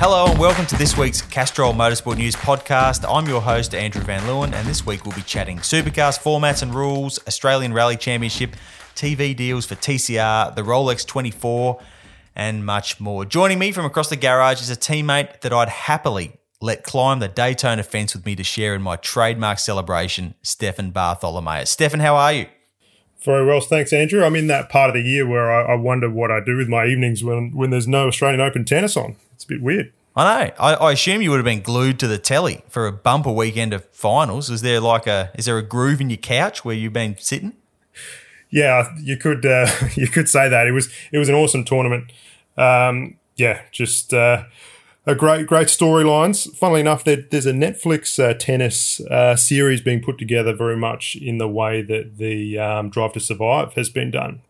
Hello and welcome to this week's Castrol Motorsport News podcast. I'm your host, Andrew Van Leeuwen, and this week we'll be chatting supercars, formats and rules, Australian Rally Championship, TV deals for TCR, the Rolex 24, and much more. Joining me from across the garage is a teammate that I'd happily let climb the Daytona fence with me to share in my trademark celebration, Stefan Bartholomaeus. Stefan, how are you? Very well, thanks, Andrew. I'm in that part of the year where I, I wonder what I do with my evenings when, when there's no Australian Open tennis on. It's a bit weird. I know. I, I, assume you would have been glued to the telly for a bumper weekend of finals. Is there like a is there a groove in your couch where you've been sitting? Yeah, you could uh, you could say that. It was it was an awesome tournament. Um, yeah, just uh, a great great storylines. Funnily enough, there, there's a Netflix uh, tennis uh, series being put together very much in the way that the um, Drive to Survive has been done.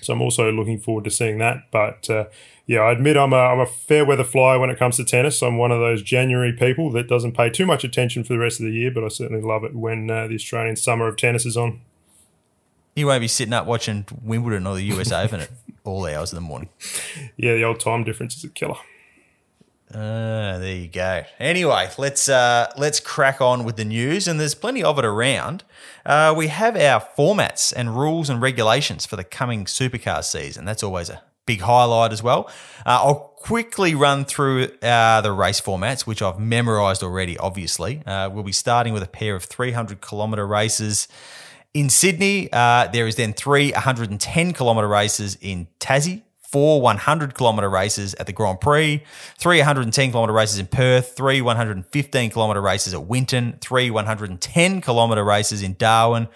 So I'm also looking forward to seeing that. But uh, yeah, I admit I'm a, I'm a fair weather flyer when it comes to tennis. I'm one of those January people that doesn't pay too much attention for the rest of the year, but I certainly love it when uh, the Australian summer of tennis is on. You won't be sitting up watching Wimbledon or the US Open at all hours of the morning. Yeah, the old time difference is a killer. Uh, there you go. Anyway, let's uh, let's crack on with the news, and there's plenty of it around. Uh, we have our formats and rules and regulations for the coming supercar season. That's always a big highlight as well. Uh, I'll quickly run through uh, the race formats, which I've memorized already. Obviously, uh, we'll be starting with a pair of 300 kilometer races. In Sydney, there is then three 110 kilometre races in Tassie, four 100 kilometre races at the Grand Prix, three 110 kilometre races in Perth, three 115 kilometre races at Winton, three 110 kilometre races in Darwin,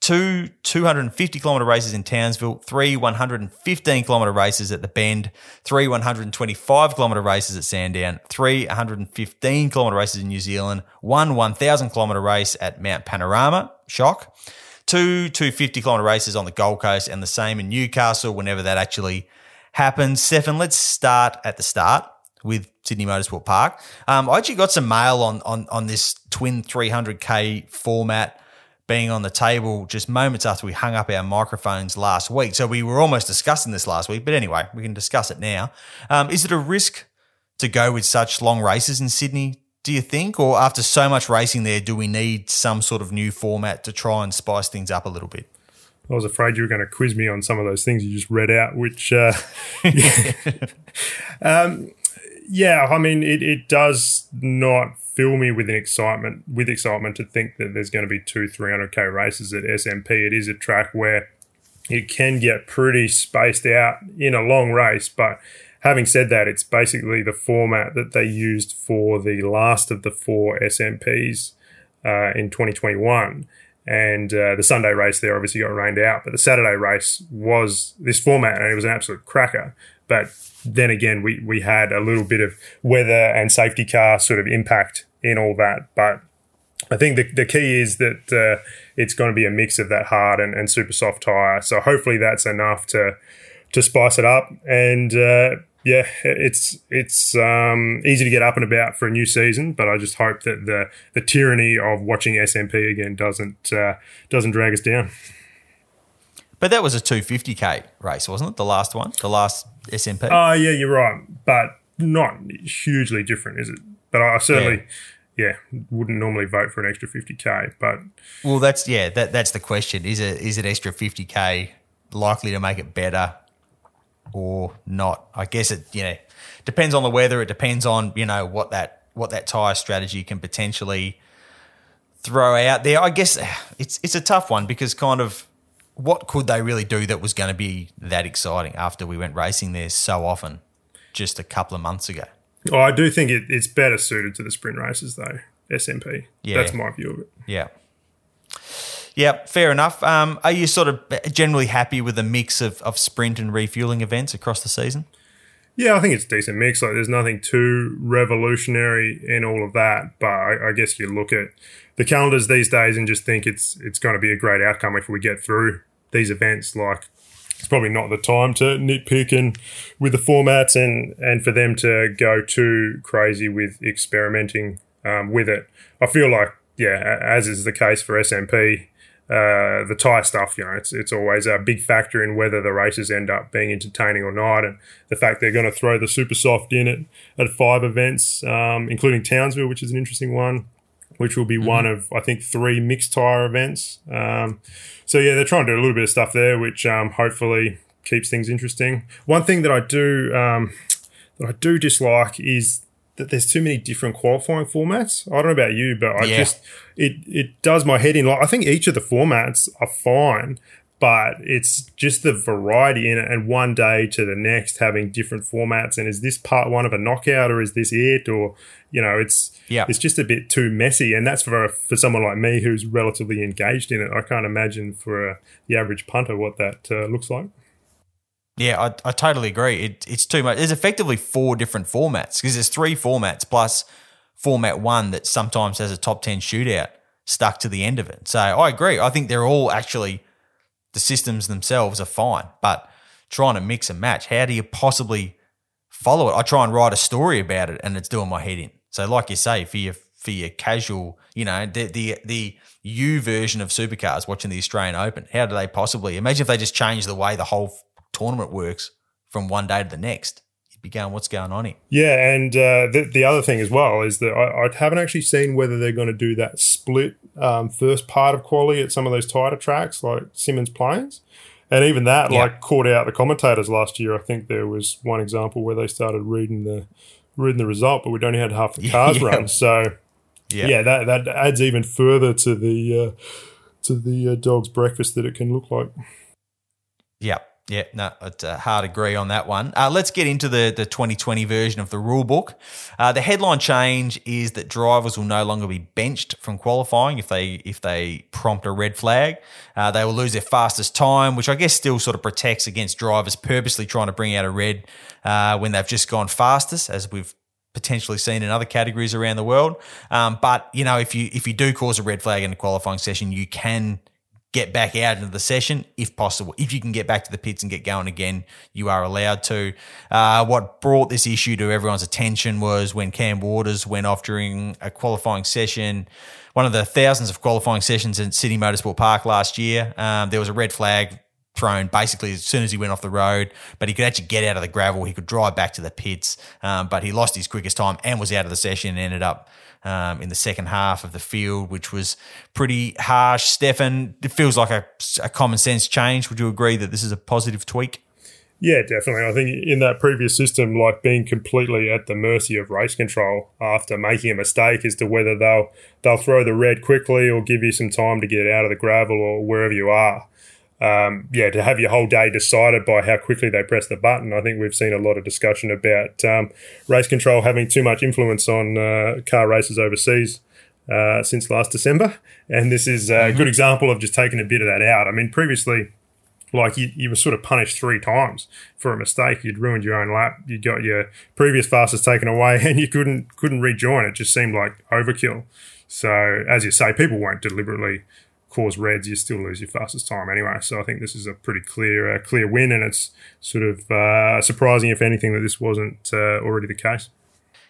two 250 kilometre races in Townsville, three 115 kilometre races at the Bend, three 125 kilometre races at Sandown, three 115 kilometre races in New Zealand, one 1,000 kilometre race at Mount Panorama, shock, two 250 kilometre races on the Gold Coast, and the same in Newcastle whenever that actually happens. Stefan, let's start at the start with Sydney Motorsport Park. Um, I actually got some mail on on on this twin 300k format being on the table just moments after we hung up our microphones last week. So we were almost discussing this last week, but anyway, we can discuss it now. Um, is it a risk to go with such long races in Sydney? Do you think, or after so much racing there, do we need some sort of new format to try and spice things up a little bit? I was afraid you were going to quiz me on some of those things you just read out, which, uh, yeah. um, yeah, I mean, it, it does not fill me with an excitement, with excitement to think that there's going to be two 300k races at SMP. It is a track where it can get pretty spaced out in a long race, but having said that, it's basically the format that they used for the last of the four SMPs uh, in 2021 and uh, the Sunday race there obviously got rained out, but the Saturday race was this format, and it was an absolute cracker. But then again, we we had a little bit of weather and safety car sort of impact in all that. But I think the, the key is that uh, it's going to be a mix of that hard and, and super soft tire. So hopefully that's enough to to spice it up and uh, yeah, it's it's um, easy to get up and about for a new season, but I just hope that the the tyranny of watching SMP again doesn't uh, doesn't drag us down. But that was a 250k race, wasn't it? The last one, the last SMP. Oh uh, yeah, you're right, but not hugely different, is it? But I certainly. Yeah. yeah. wouldn't normally vote for an extra 50k, but well, that's yeah, that that's the question. Is it is it extra 50k likely to make it better? Or not. I guess it you know depends on the weather. It depends on you know what that what that tire strategy can potentially throw out there. I guess it's it's a tough one because kind of what could they really do that was going to be that exciting after we went racing there so often just a couple of months ago. Oh, I do think it, it's better suited to the sprint races though. SMP. Yeah. That's my view of it. Yeah. Yeah, fair enough. Um, are you sort of generally happy with the mix of, of sprint and refueling events across the season? Yeah, I think it's a decent mix. Like, there's nothing too revolutionary in all of that, but I, I guess you look at the calendars these days and just think it's it's going to be a great outcome if we get through these events. Like, it's probably not the time to nitpick and with the formats and and for them to go too crazy with experimenting um, with it. I feel like yeah, as is the case for SMP, uh, the tire stuff, you know, it's it's always a big factor in whether the races end up being entertaining or not, and the fact they're going to throw the super soft in at at five events, um, including Townsville, which is an interesting one, which will be mm-hmm. one of I think three mixed tire events. Um, so yeah, they're trying to do a little bit of stuff there, which um, hopefully keeps things interesting. One thing that I do um, that I do dislike is that there's too many different qualifying formats. I don't know about you, but I yeah. just it it does my head in. Like I think each of the formats are fine, but it's just the variety in it, and one day to the next having different formats. And is this part one of a knockout, or is this it, or you know, it's yeah, it's just a bit too messy. And that's for for someone like me who's relatively engaged in it. I can't imagine for a, the average punter what that uh, looks like. Yeah, I, I totally agree. It, it's too much. There's effectively four different formats because there's three formats plus format one that sometimes has a top 10 shootout stuck to the end of it. So I agree. I think they're all actually, the systems themselves are fine, but trying to mix and match, how do you possibly follow it? I try and write a story about it and it's doing my head in. So, like you say, for your for your casual, you know, the the the U version of supercars watching the Australian Open, how do they possibly imagine if they just change the way the whole tournament works from one day to the next. You'd be going, what's going on here? Yeah, and uh, the, the other thing as well is that I, I haven't actually seen whether they're going to do that split um, first part of quality at some of those tighter tracks like Symmons Plains. And even that, yeah. like, caught out the commentators last year. I think there was one example where they started reading the reading the result, but we'd only had half the cars yeah. run. So, yeah. yeah, that that adds even further to the uh, to the uh, dog's breakfast that it can look like. Yeah, yeah, no, it's a hard agree on that one. Uh, let's get into the, the 2020 version of the rule book. Uh, the headline change is that drivers will no longer be benched from qualifying if they if they prompt a red flag. Uh, they will lose their fastest time, which I guess still sort of protects against drivers purposely trying to bring out a red uh, when they've just gone fastest, as we've potentially seen in other categories around the world. Um, but you know, if you if you do cause a red flag in a qualifying session, you can get back out into the session if possible. If you can get back to the pits and get going again, you are allowed to. Uh, what brought this issue to everyone's attention was when Cam Waters went off during a qualifying session. One of the thousands of qualifying sessions in Sydney Motorsport Park last year, um, there was a red flag thrown basically as soon as he went off the road, but he could actually get out of the gravel. He could drive back to the pits, um, but he lost his quickest time and was out of the session and ended up um, in the second half of the field, which was pretty harsh. Stefan, it feels like a, a common sense change. Would you agree that this is a positive tweak? Yeah, definitely. I think in that previous system, like being completely at the mercy of race control after making a mistake as to whether they'll they'll throw the red quickly or give you some time to get out of the gravel or wherever you are um, yeah, to have your whole day decided by how quickly they press the button. I think we've seen a lot of discussion about um, race control having too much influence on uh, car races overseas uh, since last December. And this is a mm-hmm. good example of just taking a bit of that out. I mean, previously, like you, you were sort of punished three times for a mistake. You'd ruined your own lap. You got your previous fastest taken away, and you couldn't couldn't rejoin. It just seemed like overkill. So, as you say, people won't deliberately cause reds, you still lose your fastest time anyway. So I think this is a pretty clear uh, clear win, and it's sort of uh, surprising, if anything, that this wasn't uh, already the case.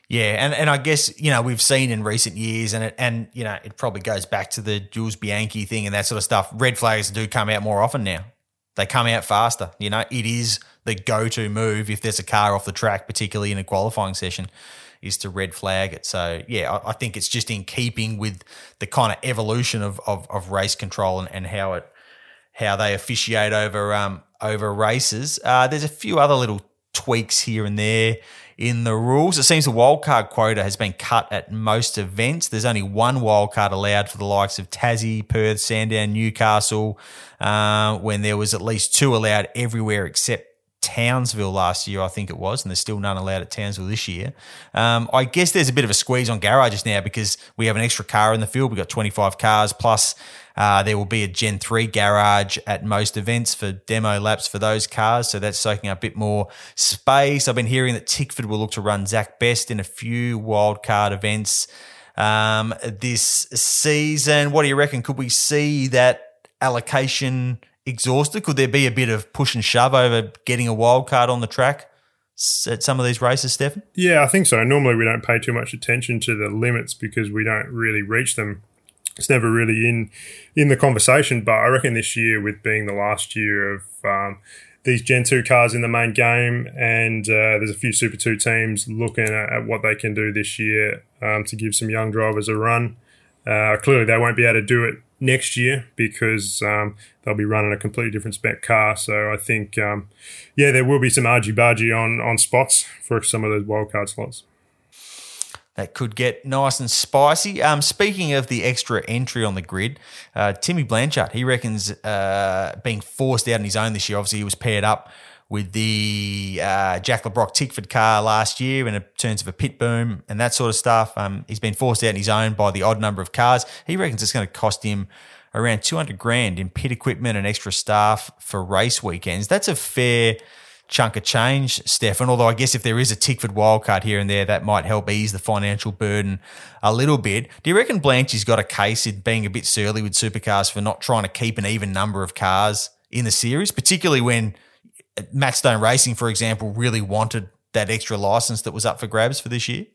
Yeah, and, and I guess you know we've seen in recent years, and it and you know it probably goes back to the Jules Bianchi thing and that sort of stuff. Red flags do come out more often now. They come out faster. You know, it is the go-to move if there's a car off the track, particularly in a qualifying session is to red flag it. So yeah, I, I think it's just in keeping with the kind of evolution of, of, of race control and, and how it how they officiate over um over races. Uh, there's a few other little tweaks here and there in the rules. It seems the wildcard quota has been cut at most events. There's only one wildcard allowed for the likes of Tassie, Perth, Sandown, Newcastle, uh, when there was at least two allowed everywhere except Townsville last year, I think it was, and there's still none allowed at Townsville this year. Um, I guess there's a bit of a squeeze on garages now because we have an extra car in the field. We've got 25 cars plus. Uh, there will be a Gen 3 garage at most events for demo laps for those cars. So that's soaking up a bit more space. I've been hearing that Tickford will look to run Zach Best in a few wildcard events um, this season. What do you reckon? Could we see that allocation exhausted? Could there be a bit of push and shove over getting a wild card on the track at some of these races, Stefan? Yeah, I think so. Normally, we don't pay too much attention to the limits because we don't really reach them. It's never really in in the conversation. But I reckon this year, with being the last year of um, these Gen 2 cars in the main game, and uh, there's a few Super 2 teams looking at, at what they can do this year um, to give some young drivers a run. Uh, clearly, they won't be able to do it next year because um, they'll be running a completely different spec car. So I think, um, yeah, there will be some argy bargy on on spots for some of those wildcard slots. That could get nice and spicy. Um, speaking of the extra entry on the grid, uh, Timmy Blanchard, he reckons uh, being forced out on his own this year. Obviously, he was paired up with the uh, Jack Le Brocq Tickford car last year in terms of a pit boom and that sort of stuff. Um, he's been forced out on his own by the odd number of cars. He reckons it's going to cost him around 200 grand in pit equipment and extra staff for race weekends. That's a fair chunk of change, Stefan. Although I guess if there is a Tickford wildcard here and there, that might help ease the financial burden a little bit. Do you reckon Blanchy's got a case in being a bit surly with supercars for not trying to keep an even number of cars in the series, particularly when Matt Stone Racing, for example, really wanted that extra license that was up for grabs for this year?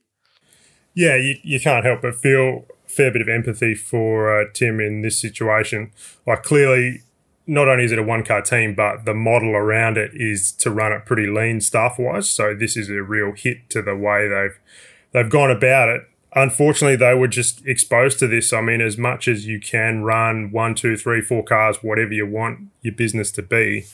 Yeah, you, you can't help but feel a fair bit of empathy for uh, Tim in this situation. Like, clearly, not only is it a one car team, but the model around it is to run it pretty lean staff wise. So, this is a real hit to the way they've they've gone about it. Unfortunately, they were just exposed to this. I mean, as much as you can run one, two, three, four cars, whatever you want your business to be,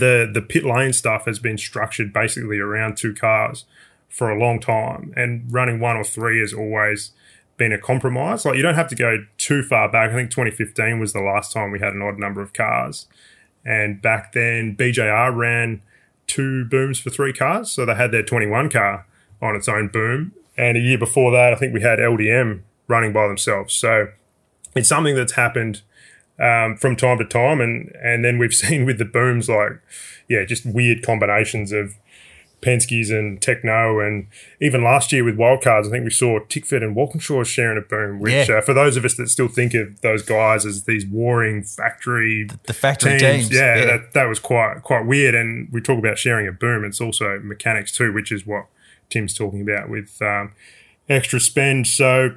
the the pit lane stuff has been structured basically around two cars for a long time, and running one or three has always been a compromise. Like you don't have to go too far back. I think 2015 was the last time we had an odd number of cars, and back then BJR ran two booms for three cars, so they had their 21 car on its own boom, and a year before that, I think we had LDM running by themselves. So it's something that's happened um, from time to time, and and then we've seen with the booms like yeah, just weird combinations of Penske's and Tekno, and even last year with wildcards, I think we saw Tickford and Walkinshaw sharing a boom. Which, Yeah. uh, for those of us that still think of those guys as these warring factory The factory teams. yeah, That, that was quite quite weird. And we talk about sharing a boom; it's also mechanics too, which is what Tim's talking about with um, extra spend. So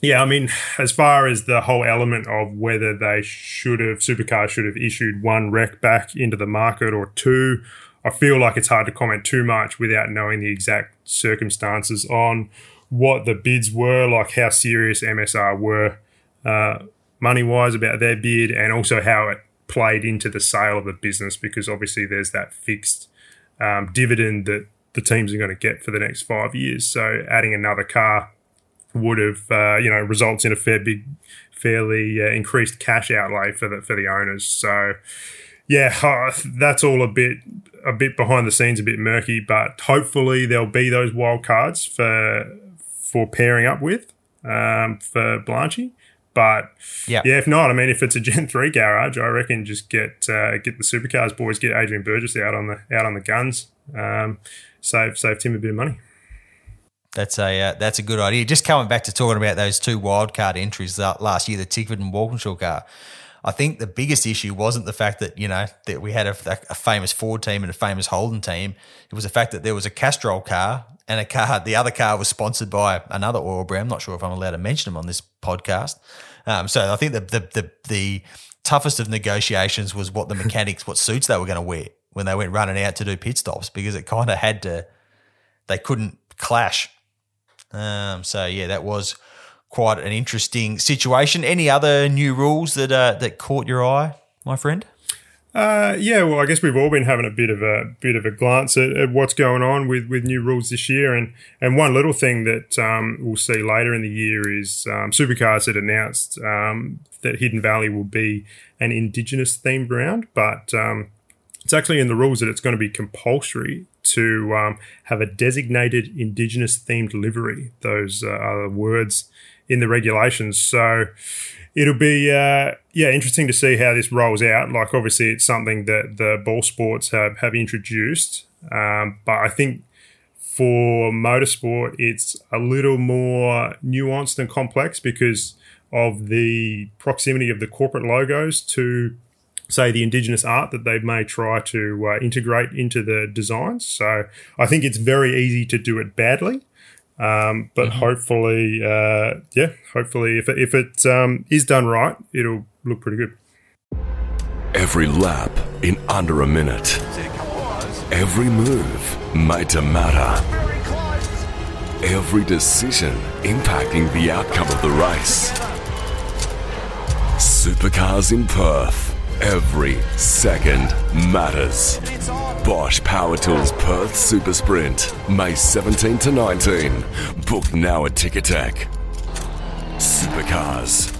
yeah, I mean, as far as the whole element of whether they should have, supercar should have issued one rec back into the market or two, I feel like it's hard to comment too much without knowing the exact circumstances on what the bids were, like how serious MSR were uh, money wise about their bid, and also how it played into the sale of the business, because obviously there's that fixed um, dividend that the teams are going to get for the next five years. So adding another car would have uh, you know results in a fair big, fairly uh, increased cash outlay for the for the owners. So yeah, uh, that's all a bit a bit behind the scenes, a bit murky. But hopefully there'll be those wild cards for for pairing up with um, for Blanchy. But Yeah. yeah, if not, I mean, if it's a Gen three garage, I reckon just get uh, get the supercars boys, get Adrian Burgess out on the out on the guns, um, save save Tim a bit of money. That's a uh, that's a good idea. Just coming back to talking about those two wildcard entries last year, the Tickford and Walkinshaw car. I think the biggest issue wasn't the fact that you know that we had a, a famous Ford team and a famous Holden team. It was the fact that there was a Castrol car and a car. The other car was sponsored by another oil brand. I'm not sure if I'm allowed to mention them on this podcast. Um, so I think the, the the the toughest of negotiations was what the mechanics, what suits they were going to wear when they went running out to do pit stops because it kind of had to. They couldn't clash. Um, so yeah, that was quite an interesting situation. Any other new rules that uh, that caught your eye, my friend? Uh, yeah, well, I guess we've all been having a bit of a bit of a glance at, at what's going on with, with new rules this year, and and one little thing that um, we'll see later in the year is um, Supercars had announced um, that Hidden Valley will be an Indigenous themed round, but um, it's actually in the rules that it's going to be compulsory to um, have a designated Indigenous themed livery. Those uh, are the words in the regulations, so it'll be uh, yeah interesting to see how this rolls out. Like obviously, it's something that the ball sports have have introduced, um, but I think for motorsport, it's a little more nuanced and complex because of the proximity of the corporate logos to say the indigenous art that they may try to uh, integrate into the designs. So I think it's very easy to do it badly. Um, but mm-hmm. hopefully, uh, yeah, hopefully, if it, if it um, is done right, it'll look pretty good. Every lap in under a minute. Every move made to matter. Every decision impacting the outcome of the race. Supercars in Perth. Every second matters. Bosch Power Tools Perth Super Sprint, May 17 to 19. Book now at Ticketek. Supercars.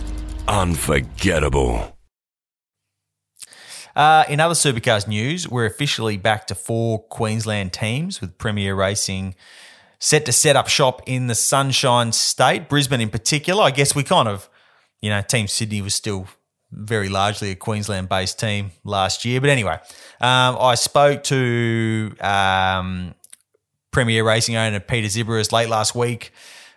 Unforgettable. Uh, in other supercars news, we're officially back to four Queensland teams with Premier Racing set to set up shop in the Sunshine State, Brisbane in particular. I guess we kind of, you know, Team Sydney was still very largely a Queensland based team last year. But anyway, um, I spoke to um, Premier Racing owner Peter Xiberras late last week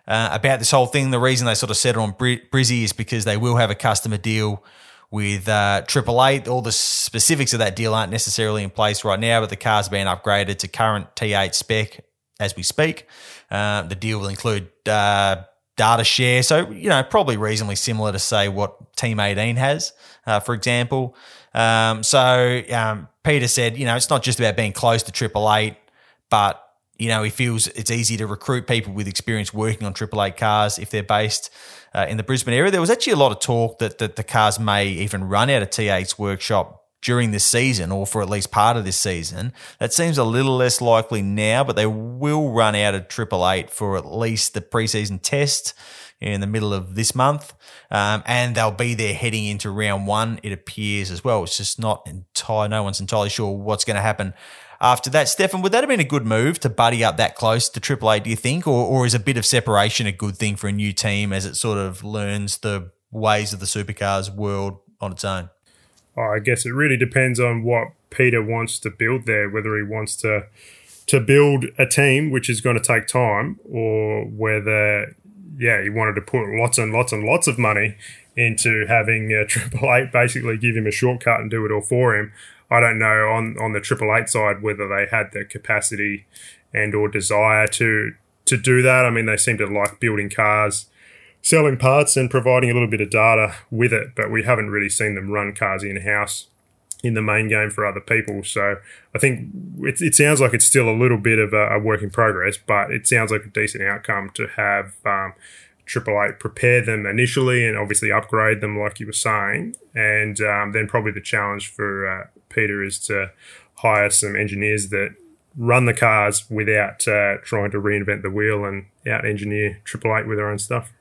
uh, about this whole thing. The reason they sort of settled on Brizzy is because they will have a customer deal with uh, Triple Eight. All the specifics of that deal aren't necessarily in place right now, but the car's been upgraded to current T8 spec as we speak. Uh, the deal will include uh, data share. So, you know, probably reasonably similar to say what Team 18 has, uh, for example. Um, so, um, Peter said, you know, it's not just about being close to Triple Eight, but, you know, he feels it's easy to recruit people with experience working on Triple Eight cars if they're based uh, in the Brisbane area. There was actually a lot of talk that, that the cars may even run out of T8's workshop during this season or for at least part of this season. That seems a little less likely now, but they will run out of Triple Eight for at least the preseason test in the middle of this month. Um, and they'll be there heading into round one, it appears as well. It's just not entirely, no one's entirely sure what's going to happen after that. Stefan, would that have been a good move to buddy up that close to Triple Eight, do you think? Or, or is a bit of separation a good thing for a new team as it sort of learns the ways of the supercars world on its own? I guess it really depends on what Peter wants to build there, whether he wants to to build a team which is going to take time, or whether yeah he wanted to put lots and lots and lots of money into having uh, a Triple Eight basically give him a shortcut and do it all for him. I don't know on on the Triple Eight side whether they had the capacity and or desire to to do that. I mean, they seem to like building cars selling parts and providing a little bit of data with it, but we haven't really seen them run cars in house in the main game for other people. So I think it, it sounds like it's still a little bit of a, a, work in progress, but it sounds like a decent outcome to have um, Triple Eight prepare them initially and obviously upgrade them, like you were saying. And um, then probably the challenge for uh, Peter is to hire some engineers that run the cars without uh, trying to reinvent the wheel and out engineer Triple Eight with their own stuff.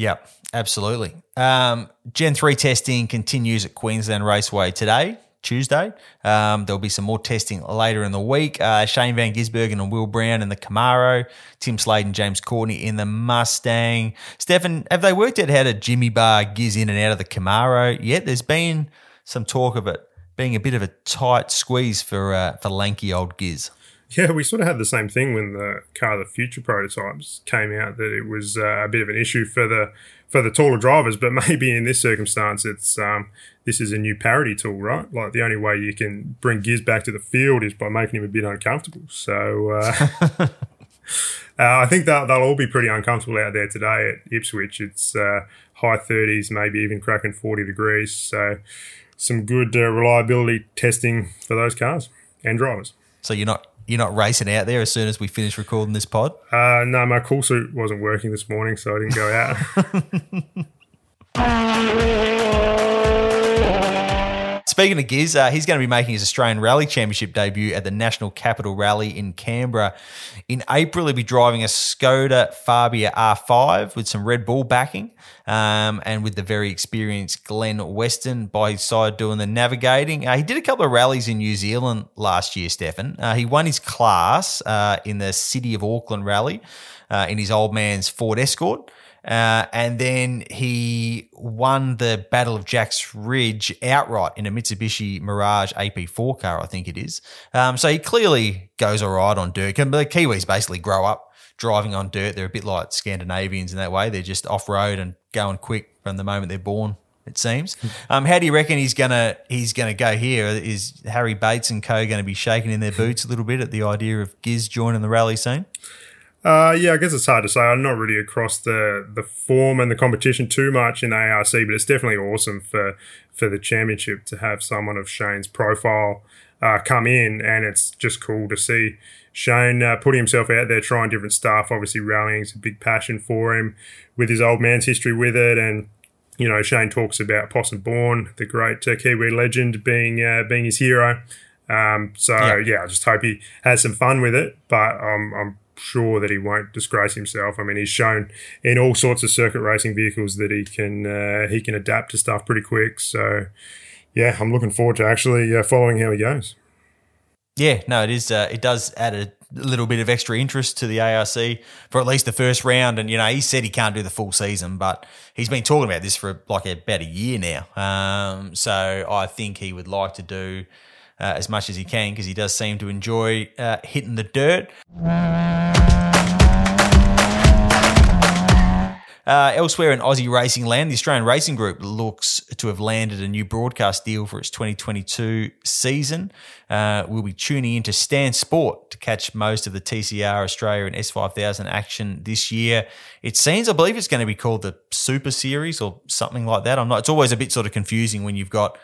Yep, absolutely. Um, Gen 3 testing continues at Queensland Raceway today, Tuesday. Um, there'll be some more testing later in the week. Uh, Shane Van Gisbergen and Will Brown in the Camaro, Tim Slade and James Courtney in the Mustang. Stefan, have they worked out how to Jimmy bar Giz in and out of the Camaro yet? There's been some talk of it being a bit of a tight squeeze for uh, for lanky old Giz. Yeah, we sort of had the same thing when the car of the future prototypes came out. That it was uh, a bit of an issue for the for the taller drivers, but maybe in this circumstance, it's um, this is a new parity tool, right? Like the only way you can bring Giz back to the field is by making him a bit uncomfortable. So uh, uh, I think that they'll all be pretty uncomfortable out there today at Ipswich. It's uh, high thirties, maybe even cracking forty degrees. So some good uh, reliability testing for those cars and drivers. So you're not you're not racing out there as soon as we finish recording this pod? Uh, no, my cool suit wasn't working this morning, so I didn't go out. speaking of Giz, uh, he's going to be making his Australian Rally Championship debut at the National Capital Rally in Canberra in April. He'll be driving a Skoda Fabia R5 with some Red Bull backing, um, and with the very experienced Glenn Weston by his side doing the navigating. Uh, he did a couple of rallies in New Zealand last year, Stefan. Uh, he won his class uh, in the City of Auckland Rally uh, in his old man's Ford Escort. Uh, and then he won the Battle of Jacks Ridge outright in a Mitsubishi Mirage AP4 car, I think it is. Um, so he clearly goes all right on dirt. The Kiwis basically grow up driving on dirt. They're a bit like Scandinavians in that way. They're just off road and going quick from the moment they're born. It seems. Um, how do you reckon he's gonna he's gonna go here? Is Harry Bates and Co going to be shaking in their boots a little bit at the idea of Giz joining the rally scene? Uh, yeah, I guess it's hard to say. I'm not really across the the form and the competition too much in ARC, but it's definitely awesome for for the championship to have someone of Shane's profile uh, come in, and it's just cool to see Shane uh, putting himself out there, trying different stuff. Obviously, rallying is a big passion for him with his old man's history with it, and you know Shane talks about Possum Bourne, the great uh, Kiwi legend, being uh, being his hero. Um, so yeah. yeah. I just hope he has some fun with it. But um, I'm sure that he won't disgrace himself. I mean, he's shown in all sorts of circuit racing vehicles that he can uh, he can adapt to stuff pretty quick. So, yeah, I'm looking forward to actually uh, following how he goes. Yeah, no, it is. Uh, it does add a little bit of extra interest to the ARC for at least the first round. And you know, he said he can't do the full season, but he's been talking about this for like about a year now. Um, so I think he would like to do uh, as much as he can because he does seem to enjoy uh, hitting the dirt. Uh, elsewhere in Aussie racing land, the Australian Racing Group looks to have landed a new broadcast deal for its 2022 season. Uh, we'll be tuning into Stan Sport to catch most of the TCR Australia and S5000 action this year. It seems, I believe, it's going to be called the Super Series or something like that. I'm not. It's always a bit sort of confusing when you've got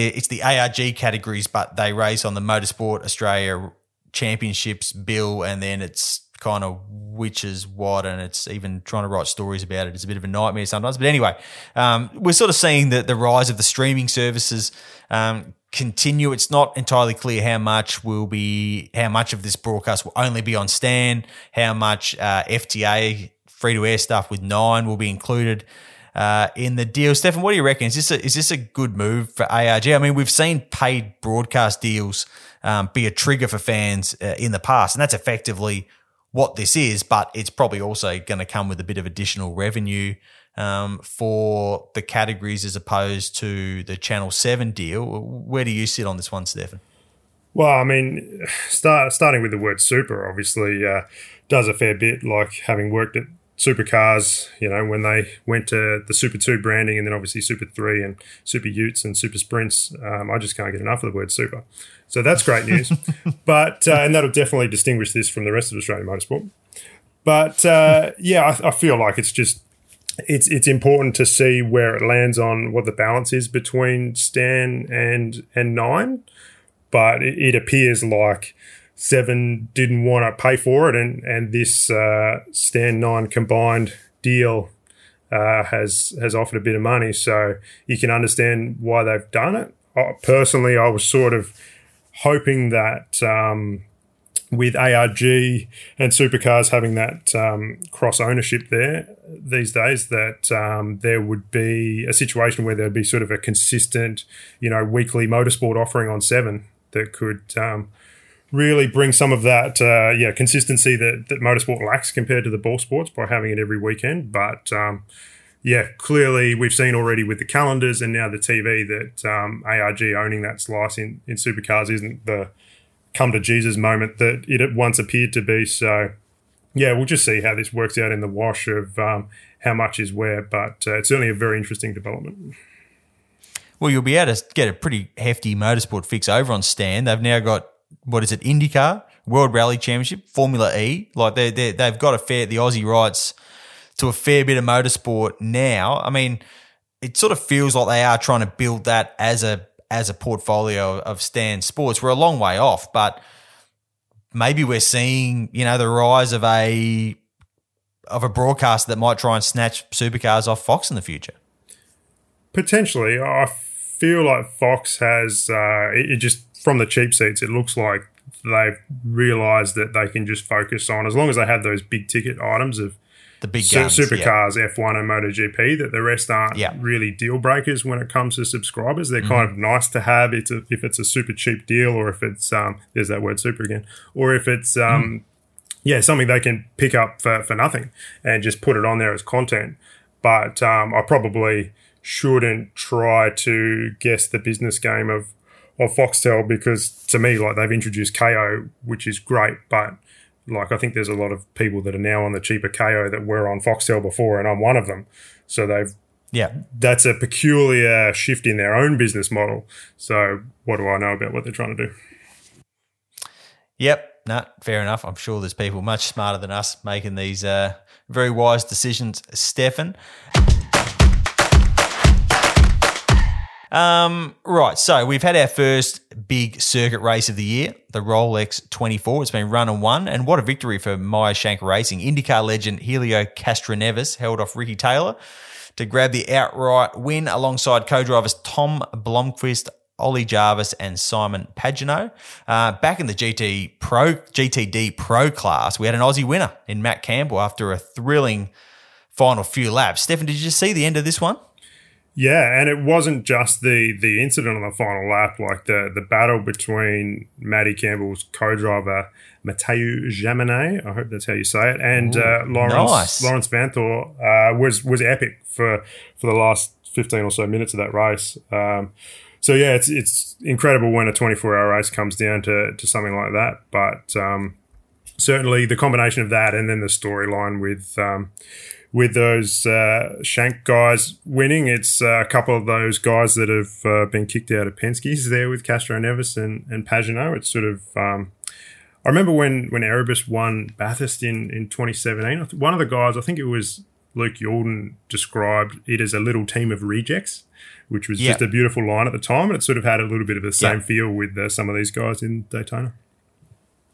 it's the ARG categories, but they race on the Motorsport Australia Championships bill, and then it's kind of which is what, and it's even trying to write stories about it. it is a bit of a nightmare sometimes. But anyway, um, we're sort of seeing the the rise of the streaming services. Um, continue. It's not entirely clear how much will be, how much of this broadcast will only be on Stan, how much uh, FTA free to air stuff with Nine will be included uh, in the deal. Stefan, what do you reckon? Is this a, is this a good move for ARG? I mean, we've seen paid broadcast deals um, be a trigger for fans uh, in the past, and that's effectively what this is. But it's probably also going to come with a bit of additional revenue um, for the categories as opposed to the Channel Seven deal. Where do you sit on this one, Stefan? Well, I mean, start, starting with the word super, obviously, uh, does a fair bit. Like having worked at supercars, you know, when they went to the Super 2 branding and then obviously Super 3 and Super Utes and Super Sprints, um, I just can't get enough of the word super. So that's great news. but, uh, and that'll definitely distinguish this from the rest of Australian motorsport. But uh, yeah, I, I feel like it's just, it's it's important to see where it lands on what the balance is between Stan and and Nine, but it, it appears like Seven didn't want to pay for it, and and this uh, Stan Nine combined deal uh, has has offered a bit of money, so you can understand why they've done it. Uh, personally, I was sort of hoping that um, with ARG and supercars having that um, cross ownership there these days, that um, there would be a situation where there'd be sort of a consistent, you know, weekly motorsport offering on Seven that could um, really bring some of that uh, yeah consistency that, that motorsport lacks compared to the ball sports by having it every weekend. But um, yeah, clearly we've seen already with the calendars and now the TV that um, ARG owning that slice in, in supercars isn't the come to Jesus moment that it once appeared to be. So yeah, we'll just see how this works out in the wash of um, how much is where. But uh, it's certainly a very interesting development. Well, you'll be able to get a pretty hefty motorsport fix over on Stan. They've now got what is it, IndyCar, World Rally Championship, Formula E. Like they they they've got a fair the Aussie rights to a fair bit of motorsport now. I mean, it sort of feels like they are trying to build that as a as a portfolio of Stan Sports. We're a long way off, but maybe we're seeing you know the rise of a of a broadcaster that might try and snatch supercars off Fox in the future. Potentially, I feel like Fox has uh, it just from the cheap seats. It looks like they've realised that they can just focus on as long as they have those big ticket items of The big su- guns, yeah. supercars, F1 and MotoGP. That the rest aren't Yeah. really deal breakers when it comes to subscribers. They're kind Mm-hmm. of nice to have. It's a, if it's a super cheap deal, or if it's um, there's that word super again, or if it's um, Mm. yeah, something they can pick up for, for nothing and just put it on there as content. But um, I probably shouldn't try to guess the business game of, of Foxtel because to me, like they've introduced Kayo, which is great, but like I think there's a lot of people that are now on the cheaper Kayo that were on Foxtel before, and I'm one of them. So they've Yeah. that's a peculiar shift in their own business model. So what do I know about what they're trying to do? Yep. No, fair enough. I'm sure there's people much smarter than us making these uh, very wise decisions, Stefan. Um, right, so we've had our first big circuit race of the year, the Rolex 24. It's been run and won, and what a victory for Meyer Shank Racing. IndyCar legend Helio Castroneves held off Ricky Taylor to grab the outright win alongside co-drivers Tom Blomqvist, Ollie Jarvis, and Simon Pagenaud. Uh, back in the GT Pro GTD Pro class, we had an Aussie winner in Matt Campbell after a thrilling final few laps. Stefan, did you see the end of this one? Yeah, and it wasn't just the the incident on the final lap, like the the battle between Matty Campbell's co-driver Mathieu Jaminet, I hope that's how you say it, and uh, Lawrence nice. Laurens Vanthoor uh, was was epic for for the last fifteen or so minutes of that race. Um, so yeah, it's it's incredible when a twenty four hour race comes down to to something like that, but. Um, certainly the combination of that and then the storyline with um, with those uh, Shank guys winning. It's uh, a couple of those guys that have uh, been kicked out of Penske's there with Castroneves and, and Pagenaud. It's sort of. Um, I remember when when Erebus won Bathurst in, in 2017. One of the guys, I think it was Luke Youlden, described it as a little team of rejects, which was just a beautiful line at the time. And it sort of had a little bit of the same feel with uh, some of these guys in Daytona.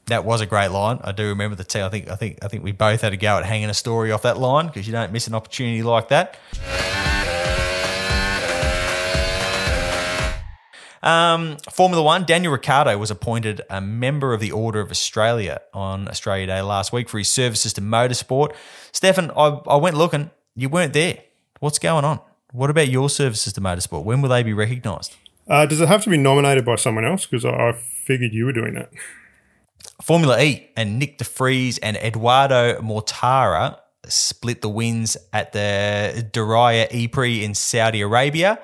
That was a great line. I do remember the team. I think I think I think we both had a go at hanging a story off that line because you don't miss an opportunity like that. Um, Formula One, Daniel Ricciardo was appointed a member of the Order of Australia on Australia Day last week for his services to motorsport. Stefan, I, I went looking. You weren't there. What's going on? What about your services to motorsport? When will they be recognised? Uh, does it have to be nominated by someone else? Because I, I figured you were doing that. Formula E and Nick De DeFries and Eduardo Mortara split the wins at the Diriyah E-Prix in Saudi Arabia.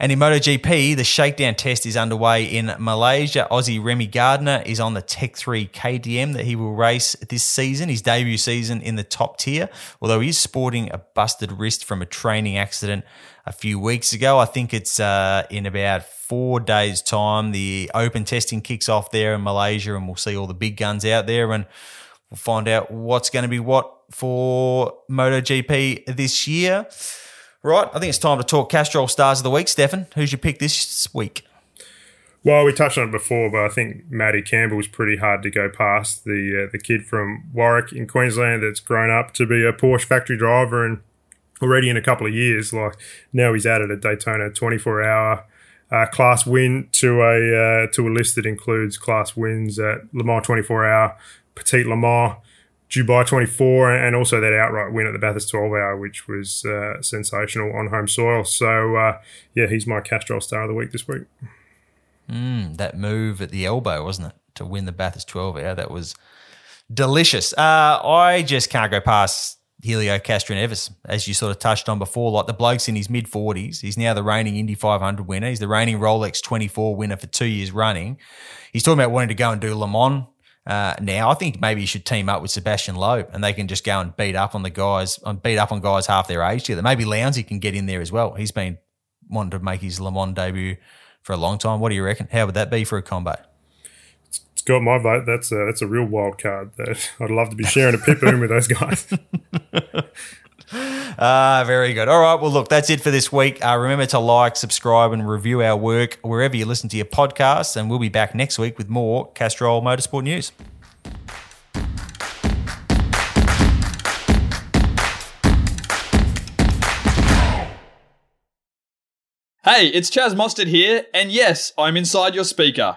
And in MotoGP, the shakedown test is underway in Malaysia. Aussie Remy Gardner is on the Tech 3 KTM that he will race this season, his debut season in the top tier, although he is sporting a busted wrist from a training accident a few weeks ago. I think it's uh, in about four days' time. The open testing kicks off there in Malaysia, and we'll see all the big guns out there, and we'll find out what's going to be what for MotoGP this year. Right, I think it's time to talk Castrol Stars of the Week. Stefan, who's your pick this week? Well, we touched on it before, but I think Matty Campbell was pretty hard to go past. The uh, the kid from Warwick in Queensland that's grown up to be a Porsche factory driver and already in a couple of years, like now he's added a Daytona 24 hour uh, class win to a uh, to a list that includes class wins at Le Mans 24 hour, Petit Le Mans, Dubai 24, and also that outright win at the Bathurst 12 hour, which was uh, sensational on home soil. So uh, yeah, he's my Castrol star of the week this week. Mm, that move at the elbow, wasn't it, to win the Bathurst 12 hour? That was delicious. Uh, I just can't go past Helio Castroneves, as you sort of touched on before. Like the bloke's in his mid 40s. He's now the reigning Indy 500 winner. He's the reigning Rolex 24 winner for two years running. He's talking about wanting to go and do Le Mans. Uh, now I think maybe he should team up with Sebastian Loeb and they can just go and beat up on the guys, and beat up on guys half their age together. Maybe Lowndesy can get in there as well. He's been wanting to make his Le Mans debut for a long time. What do you reckon? How would that be for a combo? It's got my vote. That's a that's a real wild card. That I'd love to be sharing a pit boom with those guys. Ah, very good. All right. Well, look, that's it for this week. Uh, remember to like, subscribe, and review our work wherever you listen to your podcasts. And we'll be back next week with more Castrol Motorsport news. Hey, it's Chaz Mostert here, and yes, I'm inside your speaker.